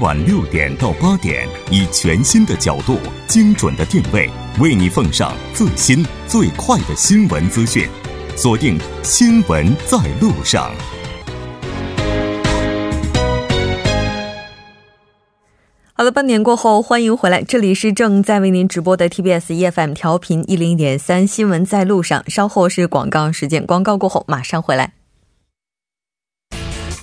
晚六点到八点，以全新的角度、精准的定位，为你奉上最新最快的新闻资讯。锁定《新闻在路上》。好了，半点过后，欢迎回来，这里是正在为您直播的 TBS EFM 调频一零点三，新闻在路上。稍后是广告时间，广告过后马上回来。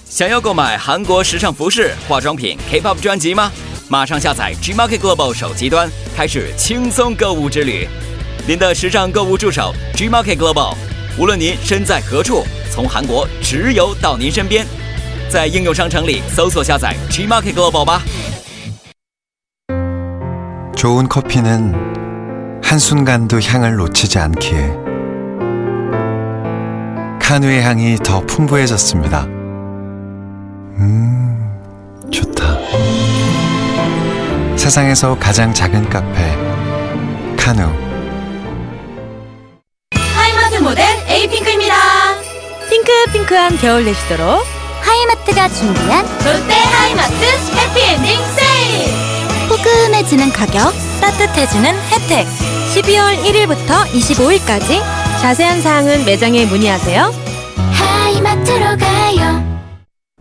想要购买韩国时尚服饰、化妆品、K-pop 专辑吗？马上下载 Gmarket Global 手机端，开始轻松购物之旅。您的时尚购物助手 Gmarket Global，无论您身在何处，从韩国直邮到您身边。在应用商城里搜索下载 Gmarket Global 吧。 좋은 커피는 한순간도 향을 놓치지 않기에 카누의 향이 더 풍부해졌습니다. 세상에서 가장 작은 카페 카누 하이마트 모델 에이핑크입니다. 핑크핑크한 겨울 내시도록 하이마트가 준비한 롯데 하이마트 해피엔딩 세일. 포근해지는 가격, 따뜻해지는 혜택. 12월 1일부터 25일까지 자세한 사항은 매장에 문의하세요. 하이마트로 가요.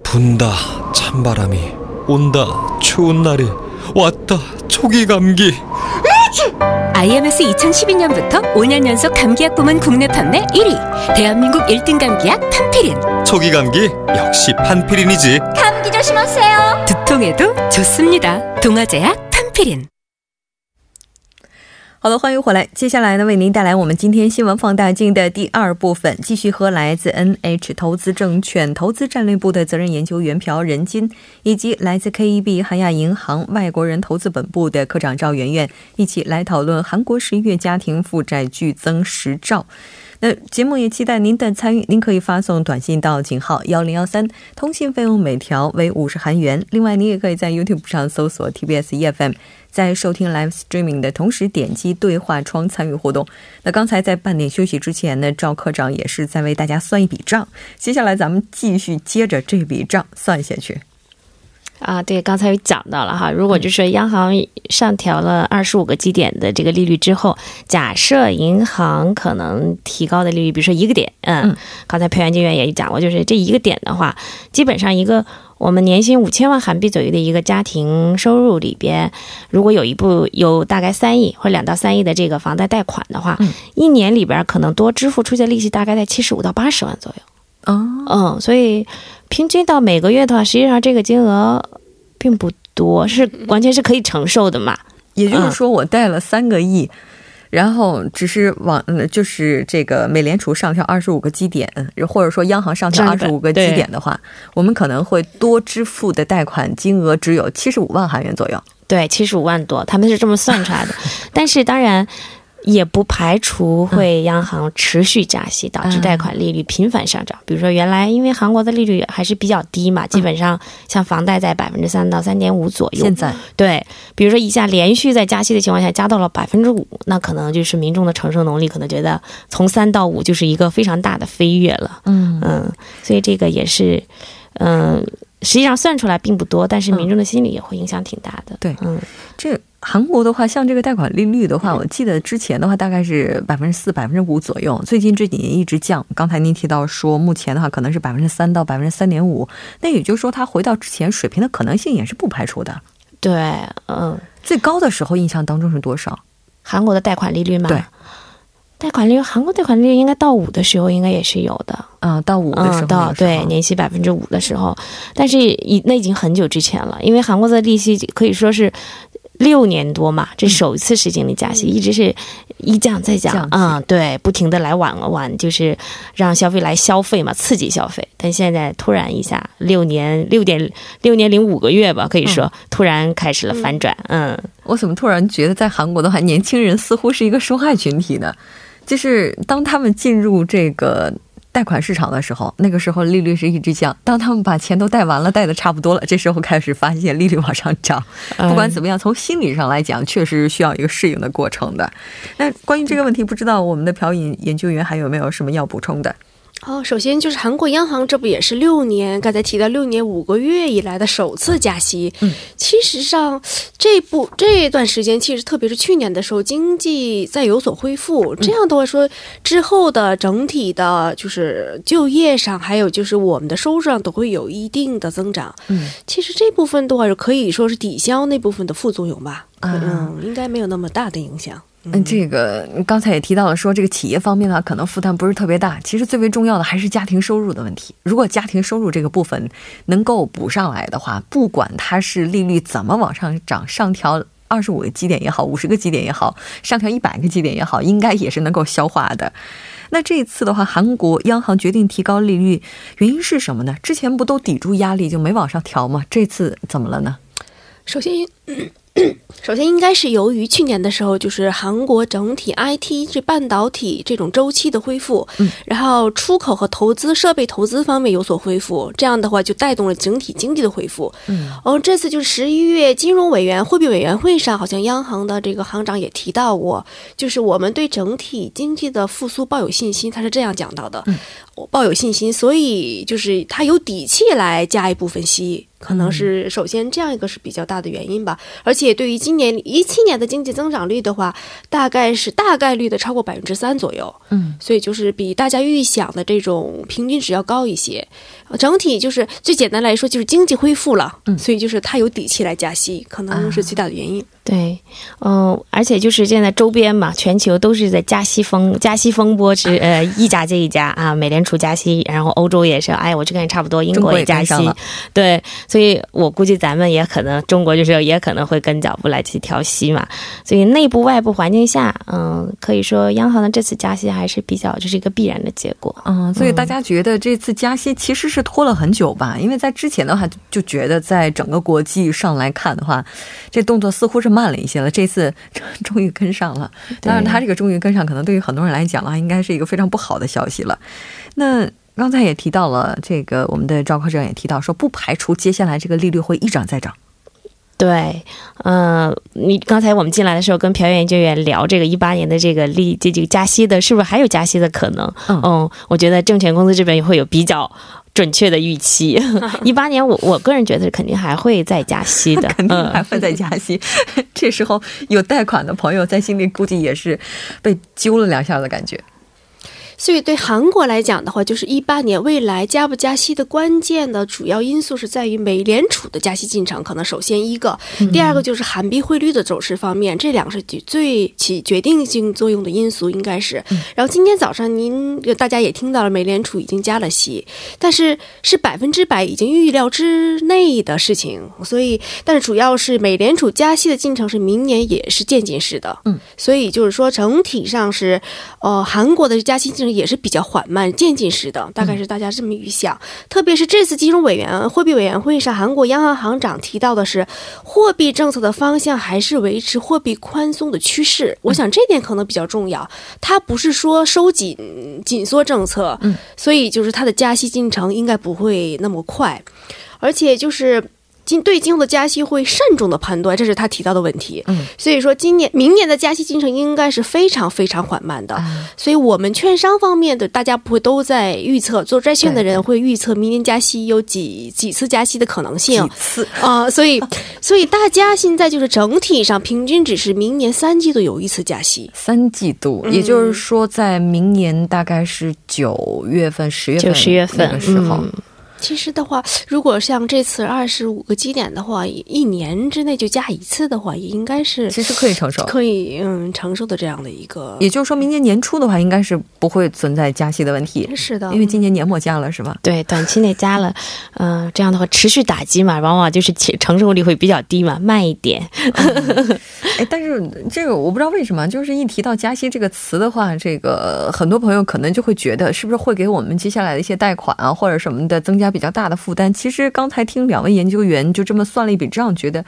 분다 찬바람이 온다 추운 날이 왔다 초기 감기 IMS 2012년부터 5년 연속 감기약 부문 국내 판매 1위. 대한민국 1등 감기약 판피린. 초기 감기 역시 판피린이지 감기 조심하세요. 두통에도 좋습니다. 동아제약 판피린. 好的，欢迎回来。接下来呢，为您带来我们今天新闻放大镜的第二部分，继续和来自 NH 投资证券投资战略部的责任研究员朴仁金，以及来自 KEB 韩亚银行外国人投资本部的科长赵媛媛一起来讨论韩国十一月家庭负债剧增十兆。那节目也期待您的参与，您可以发送短信到井号幺零幺三，通信费用每条为五十韩元。另外，您也可以在 YouTube 上搜索 TBS EFM，在收听 Live Streaming 的同时点击对话窗参与互动。那刚才在半点休息之前呢，赵科长也是在为大家算一笔账。接下来咱们继续接着这笔账算下去。啊，对，刚才有讲到了哈，如果就是央行上调了二十五个基点的这个利率之后，假设银行可能提高的利率，比如说一个点，嗯，嗯。刚才裴元金员也讲过，就是这一个点的话，基本上一个我们年薪五千万韩币左右的一个家庭收入里边，如果有一部有大概三亿或者两到三亿的这个房贷贷款的话，嗯。一年里边可能多支付出去的利息大概在七十五到八十万左右。哦，嗯，所以平均到每个月的话，实际上这个金额并不多，是完全是可以承受的嘛。也就是说，我贷了三个亿。然后只是往，嗯，就是这个美联储上调二十五个基点，或者说央行上调二十五个基点的话，我们可能会多支付的贷款金额只有七十五万韩元左右。对，七十五万多，他们是这么算出来的。但是当然。也不排除会央行持续加息，导致贷款利率频繁上涨。比如说，原来因为韩国的利率还是比较低嘛，基本上像房贷在百分之三到三点五左右。现在对，比如说一下连续在加息的情况下加到了百分之五，那可能就是民众的承受能力可能觉得从三到五就是一个非常大的飞跃了。嗯嗯，所以这个也是，嗯。实际上算出来并不多，但是民众的心理也会影响挺大的。对，嗯，这韩国的话，像这个贷款利率的话，我记得之前的话大概是百分之四、百分之五左右，最近这几年一直降。刚才您提到说，目前的话可能是百分之三到百分之三点五，那也就是说，它回到之前水平的可能性也是不排除的。对，嗯，最高的时候印象当中是多少？韩国的贷款利率吗？对。贷款利率，韩国贷款利率应该到五的时候应该也是有的，嗯，到五的时候，嗯、到对年息百分之五的时候，但是已那已经很久之前了，因为韩国的利息可以说是六年多嘛，这首一次实行的加息，嗯、一直是一降再降，嗯，对，不停的来挽挽，就是让消费来消费嘛，刺激消费，但现在突然一下六年六点六年零五个月吧，可以说、嗯、突然开始了反转，嗯，我怎么突然觉得在韩国的话，年轻人似乎是一个受害群体呢？就是当他们进入这个贷款市场的时候，那个时候利率是一直降；当他们把钱都贷完了，贷的差不多了，这时候开始发现利率往上涨。不管怎么样，从心理上来讲，确实需要一个适应的过程的。那关于这个问题，不知道我们的朴研研究员还有没有什么要补充的？哦，首先就是韩国央行这不也是六年，刚才提到六年五个月以来的首次加息。嗯，其实上这部这段时间，其实特别是去年的时候，经济在有所恢复。这样的话说，之后的整体的，就是就业上，还有就是我们的收入上，都会有一定的增长。嗯，其实这部分的话，可以说是抵消那部分的副作用吧。嗯，应该没有那么大的影响。嗯，这个刚才也提到了，说这个企业方面呢，可能负担不是特别大。其实最为重要的还是家庭收入的问题。如果家庭收入这个部分能够补上来的话，不管它是利率怎么往上涨，上调二十五个基点也好，五十个基点也好，上调一百个基点也好，应该也是能够消化的。那这一次的话，韩国央行决定提高利率，原因是什么呢？之前不都抵住压力就没往上调吗？这次怎么了呢？首先。首先，应该是由于去年的时候，就是韩国整体 IT 这半导体这种周期的恢复，嗯，然后出口和投资设备投资方面有所恢复，这样的话就带动了整体经济的恢复，嗯，哦，这次就是十一月金融委员货币委员会上，好像央行的这个行长也提到过，就是我们对整体经济的复苏抱有信心，他是这样讲到的，嗯，我抱有信心，所以就是他有底气来加一部分息。可能是首先这样一个是比较大的原因吧，而且对于今年一七年的经济增长率的话，大概是大概率的超过百分之三左右，嗯，所以就是比大家预想的这种平均值要高一些。整体就是最简单来说，就是经济恢复了，嗯，所以就是它有底气来加息，可能是最大的原因。对，嗯，而且就是现在周边嘛，全球都是在加息风加息风波之呃一家接一家啊，美联储加息，然后欧洲也是，哎，我这看差不多，英国也加息，对，所以我估计咱们也可能中国就是也可能会跟脚步来去调息嘛，所以内部外部环境下，嗯，可以说央行的这次加息还是比较这是一个必然的结果，嗯，所以大家觉得这次加息其实是拖了很久吧？因为在之前的话就觉得在整个国际上来看的话，这动作似乎是。慢了一些了，这次终于跟上了。当然，他这个终于跟上，可能对于很多人来讲的话，应该是一个非常不好的消息了。那刚才也提到了，这个我们的赵科长也提到说，不排除接下来这个利率会一涨再涨。对，嗯，你刚才我们进来的时候跟朴研究员聊这个一八年的这个利这这个加息的，是不是还有加息的可能？嗯，我觉得证券公司这边也会有比较。准确的预期，一八年我我个人觉得肯定还会再加息的，肯定还会再加息。这时候有贷款的朋友在心里估计也是被揪了两下的感觉。所以对韩国来讲的话，就是一八年未来加不加息的关键的主要因素是在于美联储的加息进程，可能首先一个，第二个就是韩币汇率的走势方面，这两个是最起决定性作用的因素，应该是。然后今天早上您大家也听到了，美联储已经加了息，但是是百分之百已经预料之内的事情，所以但是主要是美联储加息的进程是明年也是渐进式的，嗯，所以就是说整体上是，呃，韩国的加息进。也是比较缓慢渐进式的，大概是大家这么预想。特别是这次金融委员货币委员会上，韩国央行行长提到的是，货币政策的方向还是维持货币宽松的趋势。我想这点可能比较重要，它不是说收紧紧缩政策，嗯，所以就是它的加息进程应该不会那么快，而且就是。今对今后的加息会慎重的判断，这是他提到的问题。嗯，所以说今年、明年的加息进程应该是非常非常缓慢的。所以，我们券商方面的大家不会都在预测，做债券的人会预测明年加息有几几次加息的可能性。几次啊？所以，所以大家现在就是整体上平均只是明年三季度有一次加息。三季度，也就是说，在明年大概是九月份、十月份、十月份的时候。其实的话，如果像这次二十五个基点的话，一年之内就加一次的话，也应该是其实可以承受，可以嗯承受的这样的一个。也就是说明年年初的话，应该是不会存在加息的问题。是的，因为今年年末加了，是吧？对，短期内加了，嗯，这样的话持续打击嘛，往往就是承受力会比较低嘛，慢一点。哎，但是这个我不知道为什么，就是一提到加息这个词的话，这个很多朋友可能就会觉得，是不是会给我们接下来的一些贷款啊或者什么的增加。比较大的负担，其实刚才听两位研究员就这么算了一笔账，觉得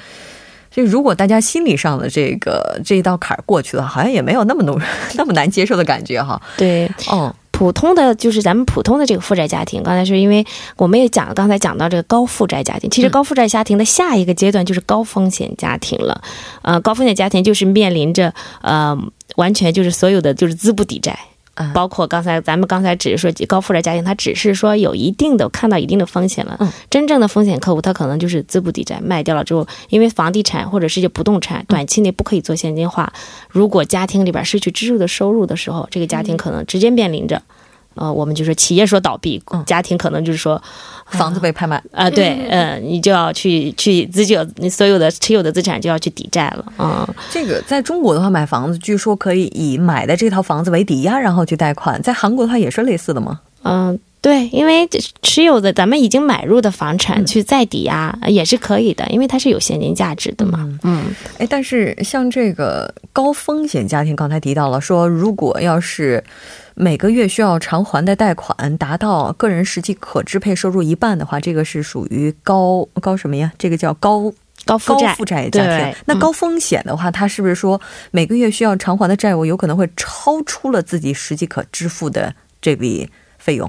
这如果大家心理上的这个这一道坎儿过去了，好像也没有那么难 那么难接受的感觉哈。对，哦，普通的就是咱们普通的这个负债家庭，刚才是因为我们也讲，刚才讲到这个高负债家庭，其实高负债家庭的下一个阶段就是高风险家庭了。呃，高风险家庭就是面临着呃，完全就是所有的就是资不抵债。啊包括刚才咱们刚才只是说高负债家庭，他只是说有一定的看到一定的风险了。嗯真正的风险客户，他可能就是资不抵债，卖掉了之后，因为房地产或者是一些不动产，短期内不可以做现金化。如果家庭里边失去支柱的收入的时候，这个家庭可能直接面临着。呃，我们就说企业说倒闭，嗯。家庭可能就是说，房子被拍卖，啊、对，呃，你就要去去自己有你所有的持有的资产就要去抵债了，嗯，这个在中国的话，买房子据说可以以买的这套房子为抵押，然后去贷款。在韩国的话也是类似的吗？嗯，对，因为持有的咱们已经买入的房产去再抵押、呃也是可以的，因为它是有现金价值的嘛。嗯。哎，但是像这个高风险家庭，刚才提到了说，如果要是每个月需要偿还的贷款达到个人实际可支配收入一半的话，这个是属于高高什么呀？这个叫高高负债高负债家庭那高风险的话，它是不是说每个月需要偿还的债务有可能会超出了自己实际可支付的这笔费用？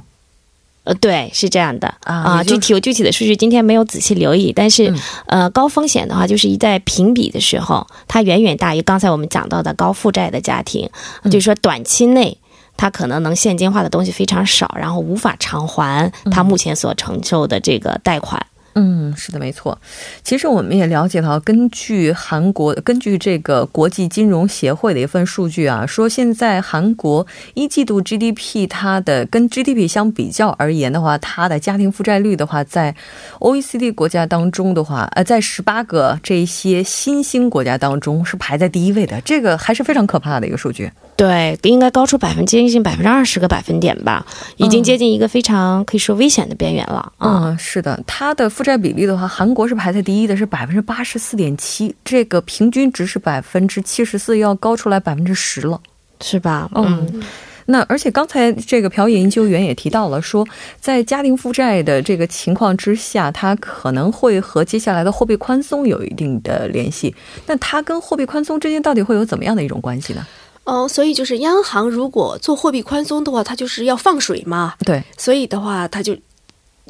呃，对，是这样的啊也就是具体有具体的数据，今天没有仔细留意，但是、嗯呃，高风险的话，就是一在评比的时候，它远远大于刚才我们讲到的高负债的家庭，嗯就是说短期内。它可能能现金化的东西非常少，然后无法偿还他目前所承受的这个贷款。嗯，是的，没错。其实我们也了解到，根据韩国根据这个国际金融协会的一份数据啊，说现在韩国一季度 GDP 它的跟 GDP 相比较而言的话，它的家庭负债率的话，在 OECD 国家当中的话，呃，在十八个这些新兴国家当中是排在第一位的，这个还是非常可怕的一个数据。对，应该高出百分接近百分之二十个百分点吧，已经接近一个非常可以说危险的边缘了啊。嗯，是的，它的负债比例的话，韩国是排在第一的，是百分之八十四点七，这个平均值是百分之七十四，要高出来百分之十了。是吧？嗯，那而且刚才这个朴野研究员也提到了说，在家庭负债的这个情况之下，它可能会和接下来的货币宽松有一定的联系。那它跟货币宽松之间到底会有怎么样的一种关系呢？嗯、所以就是央行如果做货币宽松的话，它就是要放水嘛，对，所以的话，它就。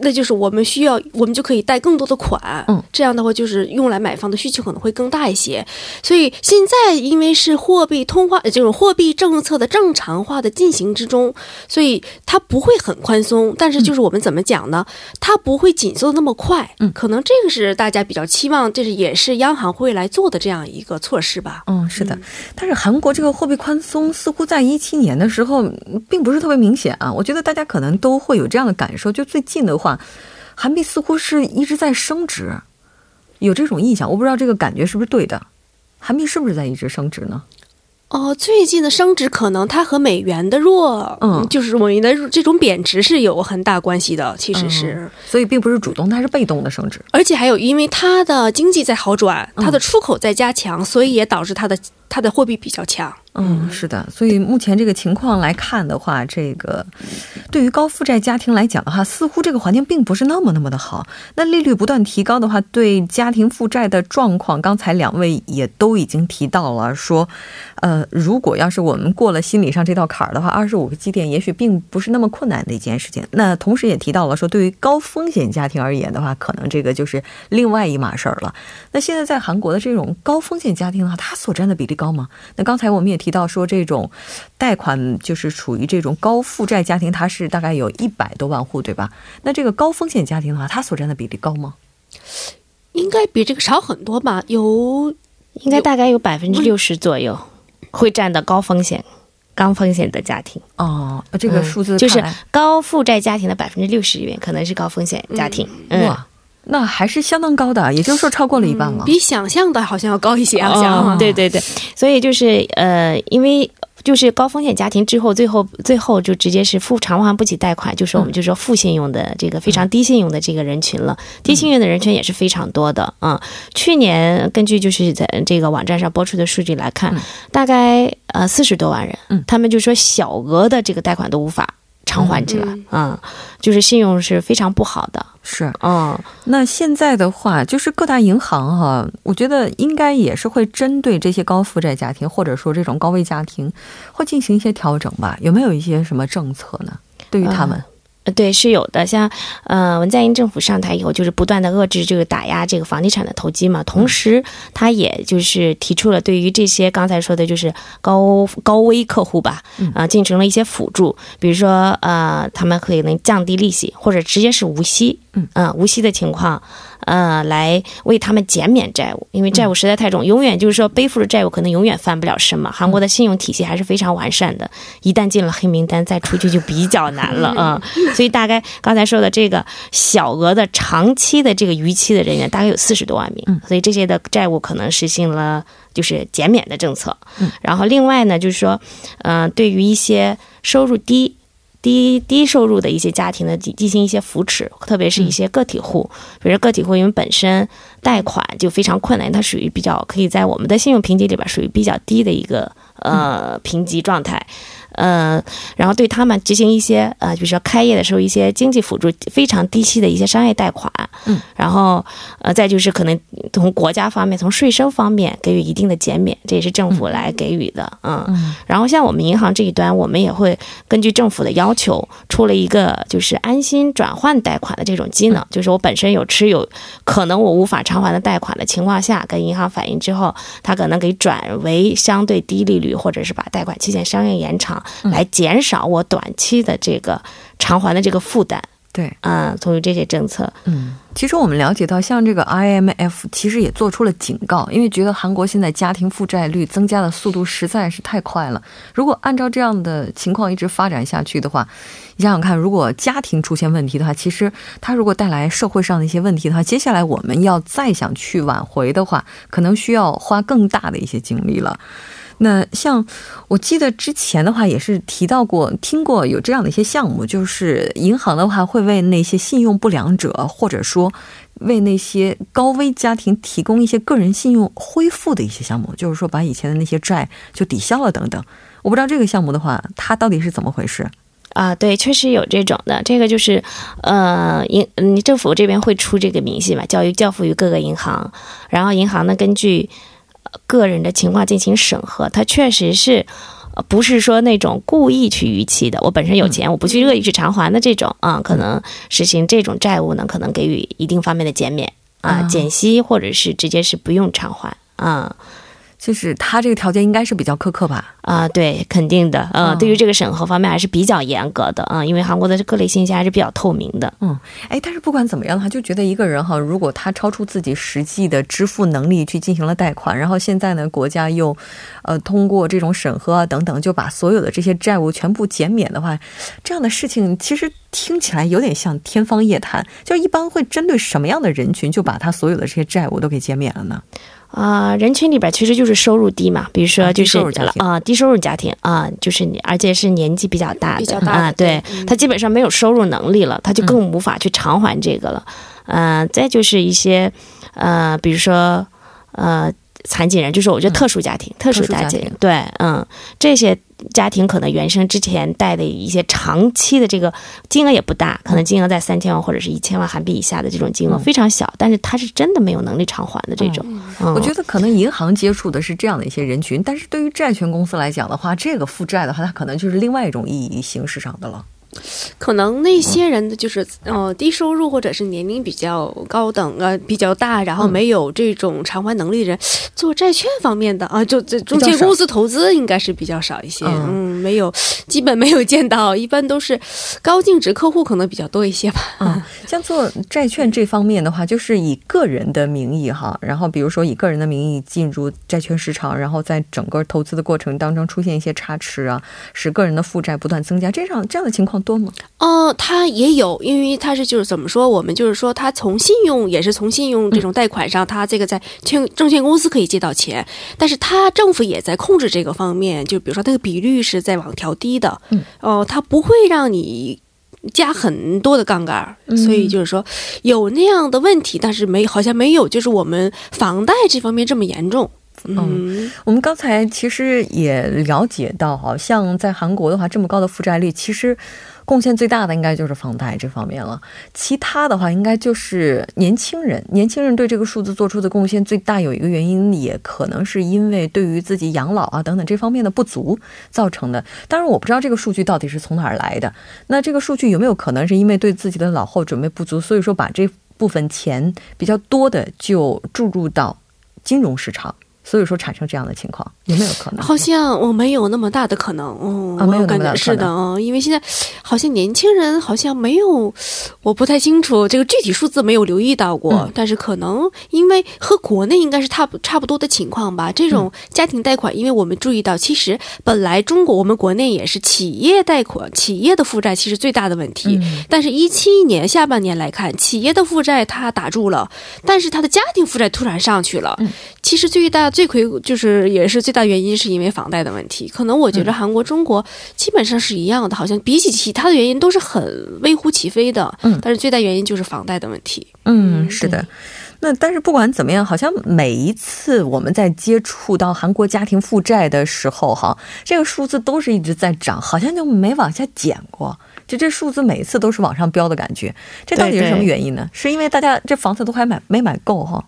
那就是我们需要，我们就可以贷更多的款，嗯，这样的话就是用来买房的需求可能会更大一些。所以现在因为是货币通化呃这种货币政策的正常化的进行之中，所以它不会很宽松，但是就是我们怎么讲呢？它不会紧缩那么快，嗯可能这个是大家比较期望，这是也是央行会来做的这样一个措施吧。嗯，是的。但是韩国这个货币宽松似乎在一七年的时候嗯并不是特别明显啊。我觉得大家可能都会有这样的感受，就最近的话，韩币似乎是一直在升值，有这种印象。我不知道这个感觉是不是对的。韩币是不是在一直升值呢？哦，最近的升值可能它和美元的弱，嗯就是我们的弱这种贬值是有很大关系的，其实是，嗯所以并不是主动，它是被动的升值。而且还有因为它的经济在好转，嗯它的出口在加强，所以也导致它的它的货币比较强。嗯，是的，所以目前这个情况来看的话，这个对于高负债家庭来讲的话，似乎这个环境并不是那么那么的好。那利率不断提高的话，对家庭负债的状况，刚才两位也都已经提到了，说，呃，如果要是我们过了心理上这道坎儿的话，二十五个基点也许并不是那么困难的一件事情。那同时也提到了说，对于高风险家庭而言的话，可能这个就是另外一码事儿了。那现在在韩国的这种高风险家庭的话，它所占的比例高吗？那刚才我们也提到说，这种贷款就是处于这种高负债家庭，它是大概有一百多万户，对吧？那这个高风险家庭的话，它所占的比例高吗？应该比这个少很多吧？有应该大概有百分之六十左右会占到高风险、高风险的家庭。哦，这个数字、嗯就是高负债家庭的百分之六十里面可能是高风险家庭。嗯，哇，那还是相当高的，也就是说超过了一半了。比想象的好像要高一些，好像、哦对对对，所以就是呃，因为。就是高风险家庭之后，最后最后就直接是付偿还不起贷款，就是我们就说负信用的这个非常低信用的这个人群了。低信用的人群也是非常多的啊、嗯。去年根据就是在这个网站上播出的数据来看，嗯、大概呃四十多万人，嗯，他们就说小额的这个贷款都无法偿还起来，嗯嗯，就是信用是非常不好的。是，嗯，那现在的话，就是各大银行哈、啊，我觉得应该也是会针对这些高负债家庭，或者说这种高危家庭，会进行一些调整吧？有没有一些什么政策呢？对于他们？对，是有的。像呃文在寅政府上台以后，就是不断的遏制这个打压这个房地产的投机嘛，同时他也就是提出了对于这些刚才说的就是高高危客户吧，啊、进行了一些辅助，比如说呃他们可以能降低利息，或者直接是无息，嗯、无息的情况。呃，来为他们减免债务，因为债务实在太重，永远就是说背负着债务，可能永远翻不了身嘛。韩国的信用体系还是非常完善的，一旦进了黑名单，再出去就比较难了啊、嗯。所以大概刚才说的这个小额的长期的这个逾期的人员，大概有四十多万名，所以这些的债务可能实行了就是减免的政策。然后另外呢，就是说，呃，对于一些收入低。低低收入的一些家庭的进进行一些扶持，特别是一些个体户，比如说个体户，因为本身贷款就非常困难，它属于比较可以在我们的信用评级里边属于比较低的一个呃评级状态。呃，然后对他们执行一些呃，比如说开业的时候一些经济辅助，非常低息的一些商业贷款，嗯，然后呃，再就是可能从国家方面、从税收方面给予一定的减免，这也是政府来给予的，嗯，嗯。然后像我们银行这一端，我们也会根据政府的要求，出了一个就是安心转换贷款的这种机能，就是我本身有持有可能我无法偿还的贷款的情况下，跟银行反映之后，他可能给转为相对低利率，或者是把贷款期限相应延长，来减少我短期的这个偿还的这个负担。对，嗯，从于这些政策，嗯，其实我们了解到，像这个 IMF 其实也做出了警告，因为觉得韩国现在家庭负债率增加的速度实在是太快了。如果按照这样的情况一直发展下去的话，你想想看，如果家庭出现问题的话，其实它如果带来社会上的一些问题的话，接下来我们要再想去挽回的话，可能需要花更大的一些精力了。那像我记得之前的话也是提到过，听过有这样的一些项目，就是银行的话会为那些信用不良者，或者说为那些高危家庭提供一些个人信用恢复的一些项目，就是说把以前的那些债就抵消了等等。我不知道这个项目的话，它到底是怎么回事？啊，对，确实有这种的。这个就是，呃，银你政府这边会出这个明细嘛，交于交付于各个银行，然后银行呢根据个人的情况进行审核，他确实是。呃不是说那种故意去逾期的，我本身有钱，我不去恶意去偿还的这种啊、可能实行这种债务呢，可能给予一定方面的减免啊、啊减息，或者是直接是不用偿还啊。就是他这个条件应该是比较苛刻吧？啊、对，肯定的，呃，哦对于这个审核方面还是比较严格的啊、因为韩国的各类信息还是比较透明的。嗯，哎，但是不管怎么样的话，就觉得一个人哈，如果他超出自己实际的支付能力去进行了贷款，然后现在呢，国家又，呃，通过这种审核啊等等，就把所有的这些债务全部减免的话，这样的事情其实听起来有点像天方夜谭。就一般会针对什么样的人群，就把他所有的这些债务都给减免了呢？啊、人群里边其实就是收入低嘛，比如说就是啊、低收入家庭啊、就是你，而且是年纪比较大的啊，对对嗯他基本上没有收入能力了，他就更无法去偿还这个了。嗯、再就是一些呃，比如说呃。残疾人就是我觉得特殊家庭，特殊家庭，嗯特殊家庭对，嗯，这些家庭可能原生之前贷的一些长期的这个金额也不大，可能金额在三千万或者是一千万韩币以下的这种金额、嗯非常小，但是他是真的没有能力偿还的这种。嗯我觉得可能银行接触的是这样的一些人群，但是对于债权公司来讲的话，这个负债的话，它可能就是另外一种意义形式上的了。可能那些人的就是呃低收入或者是年龄比较高等呃比较大，然后嗯。没有这种偿还能力的人，做债券方面的啊，就这中介公司投资应该是比较少一些，嗯。嗯，没有，基本没有见到，一般都是高净值客户可能比较多一些吧。嗯，像做债券这方面的话，就是以个人的名义哈，然后比如说以个人的名义进入债券市场，然后在整个投资的过程当中出现一些差池啊，使个人的负债不断增加，这样这样的情况多吗？哦，他也有，因为他是就是怎么说，我们就是说他从信用也是从信用这种贷款上，他这个在券证券公司可以借到钱，但是他政府也在控制这个方面，就比如说那个比率是在往调低的，嗯，哦、他不会让你。加很多的杠杆所以就是说有那样的问题，但是没好像没有就是我们房贷这方面这么严重。嗯，我们刚才其实也了解到，好像在韩国的话，这么高的负债率，其实贡献最大的应该就是房贷这方面了，其他的话应该就是年轻人。年轻人对这个数字做出的贡献最大，有一个原因也可能是因为对于自己养老啊等等这方面的不足造成的。当然，我不知道这个数据到底是从哪儿来的。那这个数据有没有可能是因为对自己的老后准备不足，所以说把这部分钱比较多的就注入到金融市场？所以说产生这样的情况有没有可能？好像我没有那么大的可能，嗯，啊，没有那么大的是的，嗯，因为现在好像年轻人好像没有，我不太清楚这个具体数字没有留意到过，但是可能因为和国内应该是差不差不多的情况吧。这种家庭贷款，因为我们注意到，其实本来中国我们国内也是企业贷款，企业的负债其实最大的问题。但是，一七年下半年来看，企业的负债它打住了，但是它的家庭负债突然上去了。其实最大。罪魁就是也是最大原因，是因为房贷的问题。可能我觉得韩国、中国基本上是一样的，好像比起其他的原因都是很微乎其微的。嗯，但是最大原因就是房贷的问题。嗯，是的。那但是不管怎么样，好像每一次我们在接触到韩国家庭负债的时候，哈，这个数字都是一直在涨，好像就没往下减过。就这数字每一次都是往上飙的感觉。这到底是什么原因呢？是因为大家这房子都还买没买够哈？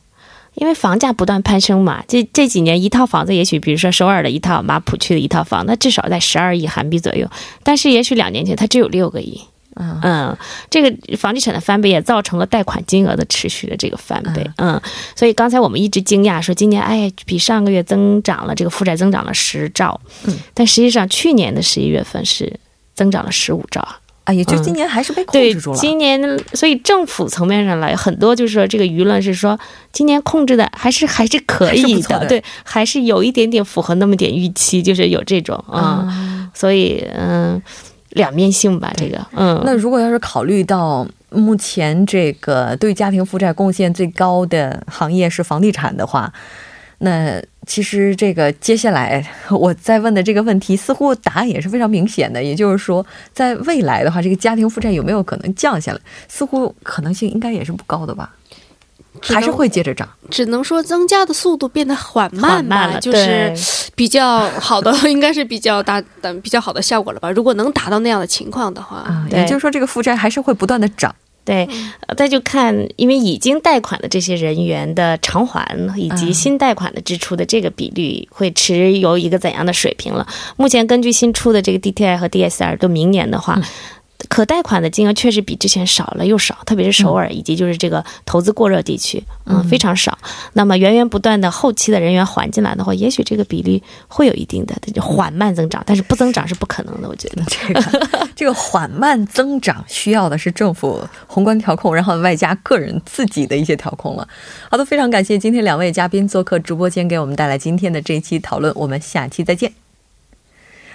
因为房价不断攀升嘛，这这几年一套房子，也许比如说首尔的一套，马浦区的一套房，那至少在十二亿韩币左右。但是也许两年前它只有六个亿。嗯，这个房地产的翻倍也造成了贷款金额的持续的这个翻倍。嗯，所以刚才我们一直惊讶说今年哎比上个月增长了这个负债增长了十兆。嗯，但实际上去年的十一月份是增长了十五兆。啊，也就今年还是被控制住了。今年，所以政府层面上来，很多就是说，这个舆论是说，今年控制的还是还是可以的，对，还是有一点点符合那么点预期，就是有这种啊。所以，嗯，两面性吧，这个，嗯。那如果要是考虑到目前这个对家庭负债贡献最高的行业是房地产的话。那其实这个接下来我在问的这个问题，似乎答案也是非常明显的。也就是说，在未来的话，这个家庭负债有没有可能降下来？似乎可能性应该也是不高的吧，还是会接着涨。只能说增加的速度变得缓慢吧，就是比较好的，应该是比较大的比较好的效果了吧。如果能达到那样的情况的话，也就是说，这个负债还是会不断的涨。对，再就看，因为已经贷款的这些人员的偿还以及新贷款的支出的这个比率会持有一个怎样的水平了？目前根据新出的这个 DTI 和 DSR，都明年的话。可贷款的金额确实比之前少了又少，特别是首尔以及就是这个投资过热地区，嗯，非常少。那么源源不断的后期的人员还进来的话，也许这个比例会有一定的缓慢增长，但是不增长是不可能的。我觉得这个 这个缓慢增长需要的是政府宏观调控，然后外加个人自己的一些调控了。好的，非常感谢今天两位嘉宾做客直播间，给我们带来今天的这一期讨论。我们下期再见。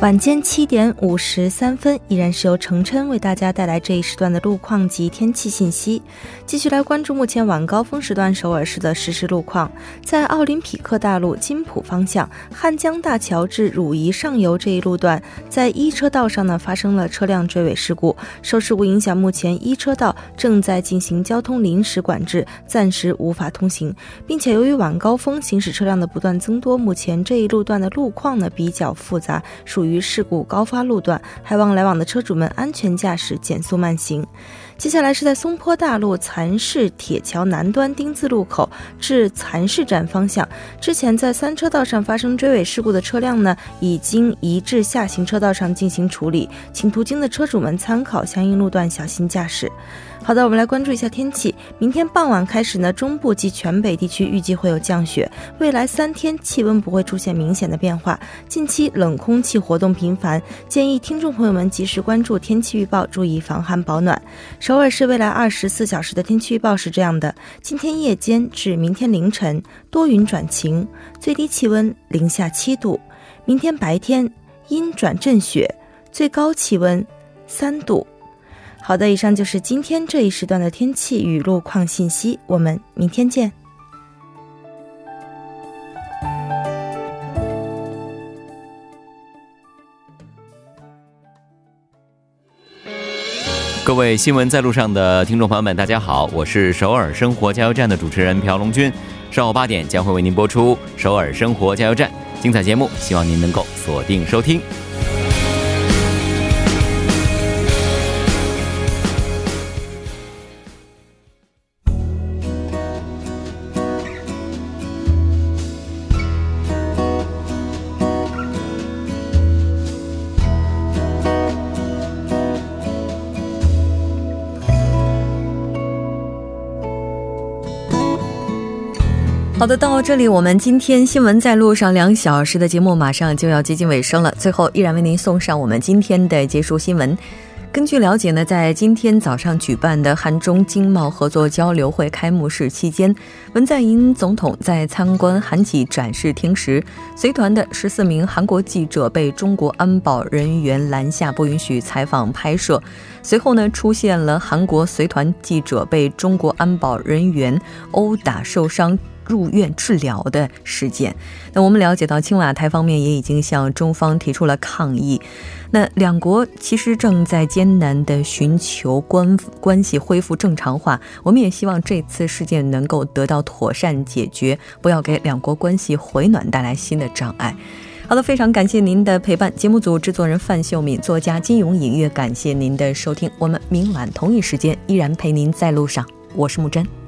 晚间七点五十三分，依然是由程琛为大家带来这一时段的路况及天气信息。继续来关注目前晚高峰时段首尔市的实时路况。在奥林匹克大路金浦方向汉江大桥至汝矣上游这一路段，在一车道上呢发生了车辆追尾事故，受事故影响，目前一车道正在进行交通临时管制，暂时无法通行，并且由于晚高峰行驶车辆的不断增多，目前这一路段的路况呢比较复杂，属于。于事故高发路段，还望来往的车主们安全驾驶，减速慢行。接下来是在松坡大路蚕市铁桥南端丁字路口至蚕市站方向，之前在三车道上发生追尾事故的车辆呢，已经移至下行车道上进行处理，请途经的车主们参考相应路段小心驾驶。好的，我们来关注一下天气。明天傍晚开始呢，中部及全北地区预计会有降雪。未来三天气温不会出现明显的变化。近期冷空气活动频繁，建议听众朋友们及时关注天气预报，注意防寒保暖。首尔市未来二十四小时的天气预报是这样的：今天夜间至明天凌晨多云转晴，最低气温零下七度；明天白天阴转阵雪，最高气温三度。好的，以上就是今天这一时段的天气与路况信息，我们明天见。各位新闻在路上的听众朋友们，大家好，我是首尔生活加油站的主持人朴龙军。上午八点将会为您播出首尔生活加油站精彩节目，希望您能够锁定收听。好的，到这里，我们今天新闻在路上两小时的节目马上就要接近尾声了。最后，依然为您送上我们今天的结束新闻。根据了解呢，在今天早上举办的韩中经贸合作交流会开幕式期间，文在寅总统在参观韩企展示厅时，随团的十四名韩国记者被中国安保人员拦下，不允许采访拍摄。随后呢，出现了韩国随团记者被中国安保人员殴打受伤。入院治疗的事件，那我们了解到，青瓦台方面也已经向中方提出了抗议。那两国其实正在艰难的寻求关关系恢复正常化，我们也希望这次事件能够得到妥善解决，不要给两国关系回暖带来新的障碍。好的，非常感谢您的陪伴。节目组制作人范秀敏，作家金勇隐月，感谢您的收听。我们明晚同一时间依然陪您在路上，我是木真。